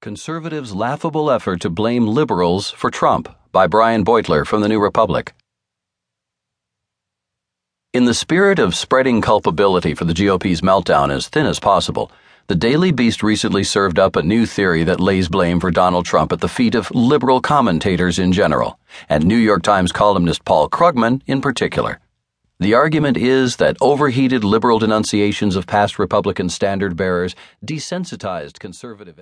Conservatives' Laughable Effort to Blame Liberals for Trump by Brian Beutler from the New Republic. In the spirit of spreading culpability for the GOP's meltdown as thin as possible, the Daily Beast recently served up a new theory that lays blame for Donald Trump at the feet of liberal commentators in general, and New York Times columnist Paul Krugman in particular. The argument is that overheated liberal denunciations of past Republican standard bearers desensitized conservative